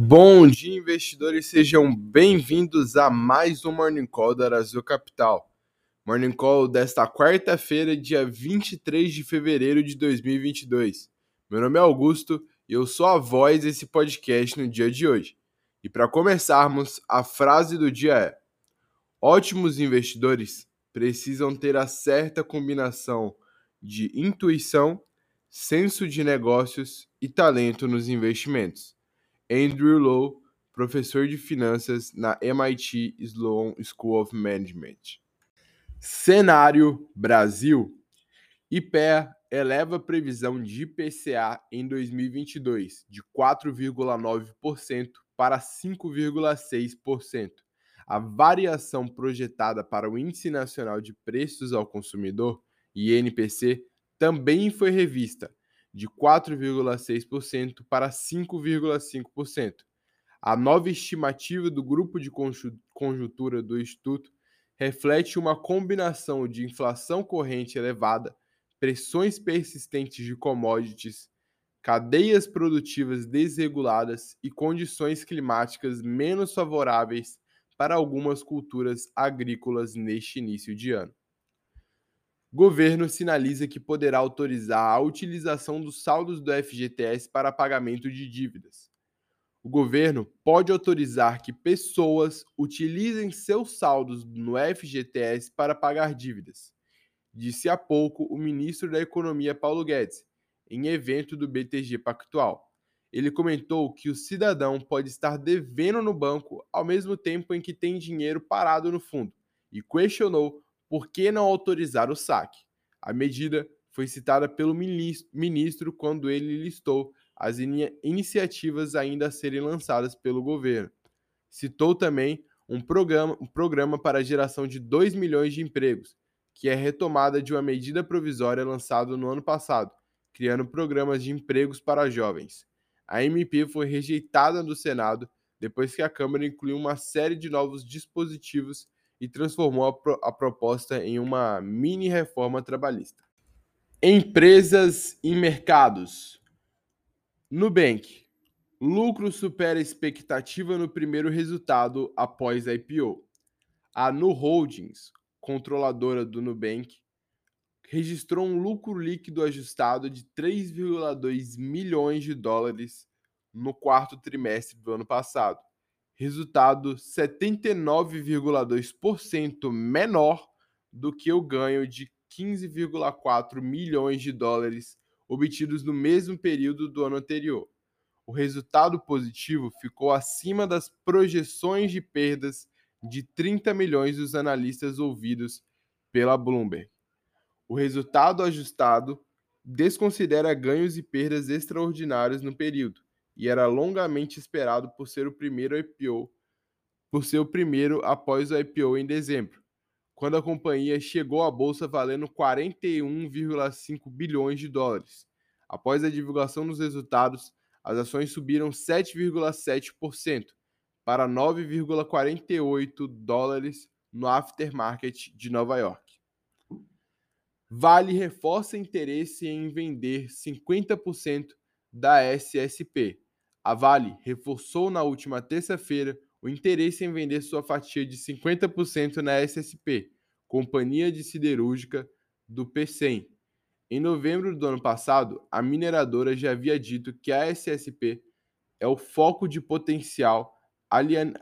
Bom dia, investidores, sejam bem-vindos a mais um Morning Call da Brasil Capital. Morning Call desta quarta-feira, dia 23 de fevereiro de 2022. Meu nome é Augusto e eu sou a voz desse podcast no dia de hoje. E para começarmos, a frase do dia é: Ótimos investidores precisam ter a certa combinação de intuição, senso de negócios e talento nos investimentos. Andrew Lowe, professor de finanças na MIT Sloan School of Management. Cenário Brasil. IPEA eleva a previsão de IPCA em 2022 de 4,9% para 5,6%. A variação projetada para o Índice Nacional de Preços ao Consumidor, INPC, também foi revista de 4,6% para 5,5%. A nova estimativa do grupo de conjuntura do Instituto reflete uma combinação de inflação corrente elevada, pressões persistentes de commodities, cadeias produtivas desreguladas e condições climáticas menos favoráveis para algumas culturas agrícolas neste início de ano. Governo sinaliza que poderá autorizar a utilização dos saldos do FGTS para pagamento de dívidas. O governo pode autorizar que pessoas utilizem seus saldos no FGTS para pagar dívidas, disse há pouco o ministro da Economia Paulo Guedes, em evento do BTG Pactual. Ele comentou que o cidadão pode estar devendo no banco ao mesmo tempo em que tem dinheiro parado no fundo e questionou por que não autorizar o saque? A medida foi citada pelo ministro quando ele listou as in iniciativas ainda a serem lançadas pelo governo. Citou também um programa, um programa para a geração de 2 milhões de empregos, que é retomada de uma medida provisória lançada no ano passado, criando programas de empregos para jovens. A MP foi rejeitada no Senado depois que a Câmara incluiu uma série de novos dispositivos e transformou a, pro a proposta em uma mini reforma trabalhista. Empresas e mercados. Nubank. Lucro supera expectativa no primeiro resultado após a IPO. A Nu Holdings, controladora do Nubank, registrou um lucro líquido ajustado de 3,2 milhões de dólares no quarto trimestre do ano passado, resultado 79,2% menor do que o ganho de 15,4 milhões de dólares obtidos no mesmo período do ano anterior. O resultado positivo ficou acima das projeções de perdas de 30 milhões dos analistas ouvidos pela Bloomberg. O resultado ajustado desconsidera ganhos e perdas extraordinários no período, e era longamente esperado por ser o primeiro IPO, por ser o primeiro após o IPO em dezembro, quando a companhia chegou à bolsa valendo 41,5 bilhões de dólares. Após a divulgação dos resultados, as ações subiram 7,7% para 9,48 dólares no aftermarket de Nova York. Vale reforça interesse em vender 50% da SSP, a Vale reforçou na última terça-feira o interesse em vender sua fatia de 50% na SSP, companhia de siderúrgica do P100. Em novembro do ano passado, a mineradora já havia dito que a SSP é o foco de potencial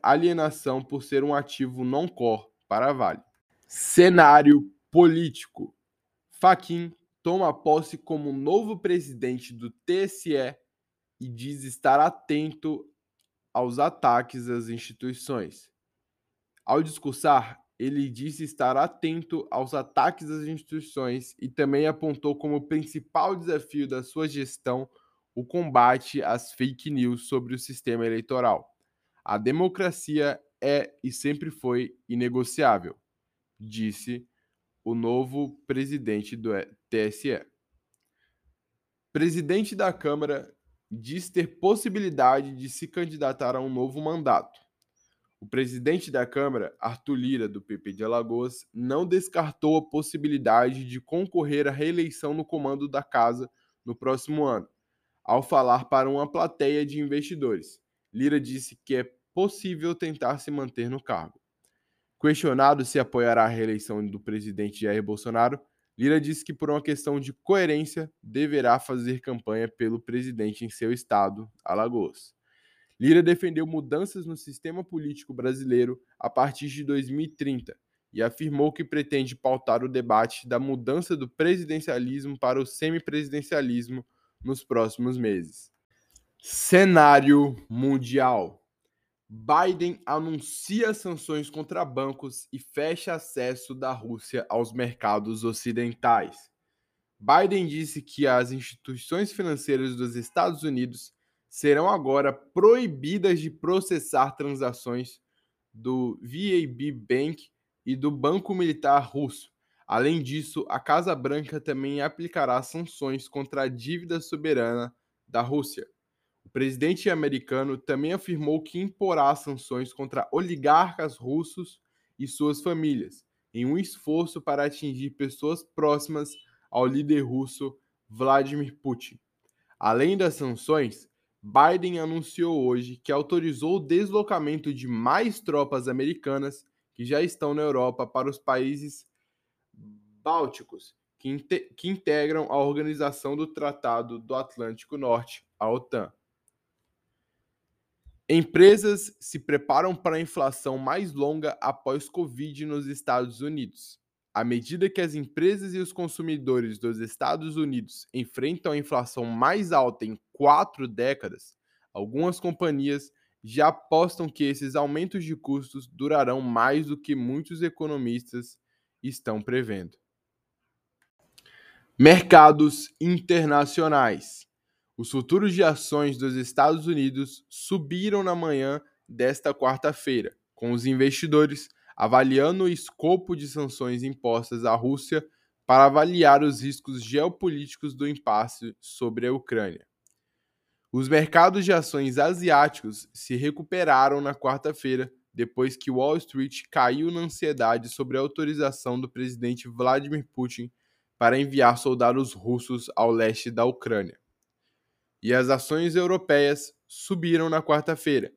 alienação por ser um ativo non-core para a Vale. Cenário político. Faquin toma posse como novo presidente do TSE e diz estar atento aos ataques às instituições. Ao discursar, ele disse estar atento aos ataques às instituições e também apontou como principal desafio da sua gestão o combate às fake news sobre o sistema eleitoral. A democracia é e sempre foi inegociável, disse o novo presidente do TSE. Presidente da Câmara diz ter possibilidade de se candidatar a um novo mandato. O presidente da Câmara, Arthur Lira, do PP de Alagoas, não descartou a possibilidade de concorrer à reeleição no comando da casa no próximo ano, ao falar para uma plateia de investidores. Lira disse que é possível tentar se manter no cargo. Questionado se apoiará a reeleição do presidente Jair Bolsonaro, Lira disse que, por uma questão de coerência, deverá fazer campanha pelo presidente em seu estado, Alagoas. Lira defendeu mudanças no sistema político brasileiro a partir de 2030 e afirmou que pretende pautar o debate da mudança do presidencialismo para o semipresidencialismo nos próximos meses. Cenário mundial. Biden anuncia sanções contra bancos e fecha acesso da Rússia aos mercados ocidentais. Biden disse que as instituições financeiras dos Estados Unidos serão agora proibidas de processar transações do VAB Bank e do Banco Militar Russo. Além disso, a Casa Branca também aplicará sanções contra a dívida soberana da Rússia. O presidente americano também afirmou que imporá sanções contra oligarcas russos e suas famílias, em um esforço para atingir pessoas próximas ao líder russo Vladimir Putin. Além das sanções, Biden anunciou hoje que autorizou o deslocamento de mais tropas americanas que já estão na Europa para os países bálticos, que, que integram a Organização do Tratado do Atlântico Norte, a OTAN. Empresas se preparam para a inflação mais longa após Covid nos Estados Unidos. À medida que as empresas e os consumidores dos Estados Unidos enfrentam a inflação mais alta em quatro décadas, algumas companhias já apostam que esses aumentos de custos durarão mais do que muitos economistas estão prevendo. Mercados internacionais. Os futuros de ações dos Estados Unidos subiram na manhã desta quarta-feira, com os investidores avaliando o escopo de sanções impostas à Rússia para avaliar os riscos geopolíticos do impasse sobre a Ucrânia. Os mercados de ações asiáticos se recuperaram na quarta-feira, depois que Wall Street caiu na ansiedade sobre a autorização do presidente Vladimir Putin para enviar soldados russos ao leste da Ucrânia e as ações europeias subiram na quarta-feira,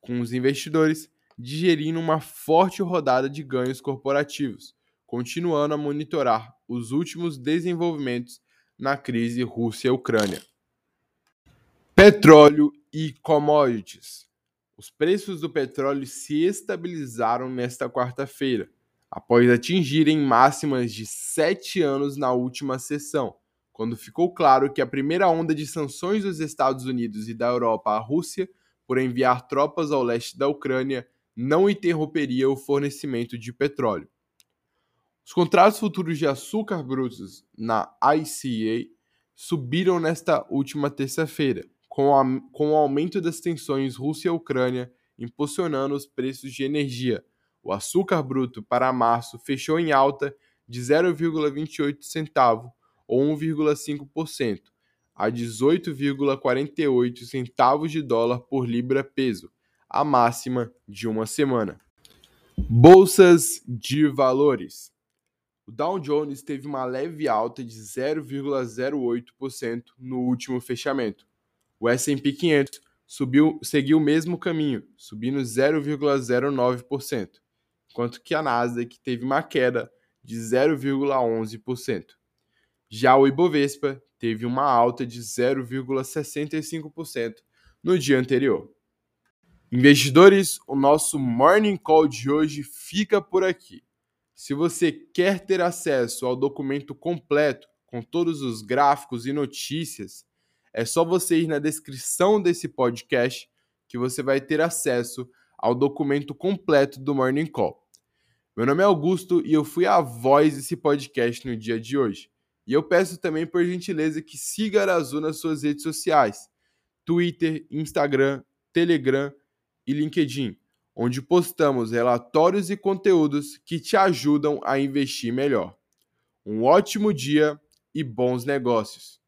com os investidores digerindo uma forte rodada de ganhos corporativos, continuando a monitorar os últimos desenvolvimentos na crise Rússia-Ucrânia. Petróleo e commodities. Os preços do petróleo se estabilizaram nesta quarta-feira, após atingirem máximas de sete anos na última sessão quando ficou claro que a primeira onda de sanções dos Estados Unidos e da Europa à Rússia por enviar tropas ao leste da Ucrânia não interromperia o fornecimento de petróleo. Os contratos futuros de açúcar brutos na ICA subiram nesta última terça-feira, com, com o aumento das tensões Rússia-Ucrânia impulsionando os preços de energia. O açúcar bruto para março fechou em alta de 0,28 centavo ou 1,5%, a 18,48 centavos de dólar por libra peso, a máxima de uma semana. Bolsas de valores. O Dow Jones teve uma leve alta de 0,08% no último fechamento. O S&P 500 subiu, seguiu o mesmo caminho, subindo 0,09%, enquanto que a Nasdaq teve uma queda de 0,11%. Já o Ibovespa teve uma alta de 0,65% no dia anterior. Investidores, o nosso Morning Call de hoje fica por aqui. Se você quer ter acesso ao documento completo, com todos os gráficos e notícias, é só você ir na descrição desse podcast que você vai ter acesso ao documento completo do Morning Call. Meu nome é Augusto e eu fui a voz desse podcast no dia de hoje. E eu peço também, por gentileza, que siga Arazu nas suas redes sociais: Twitter, Instagram, Telegram e LinkedIn, onde postamos relatórios e conteúdos que te ajudam a investir melhor. Um ótimo dia e bons negócios!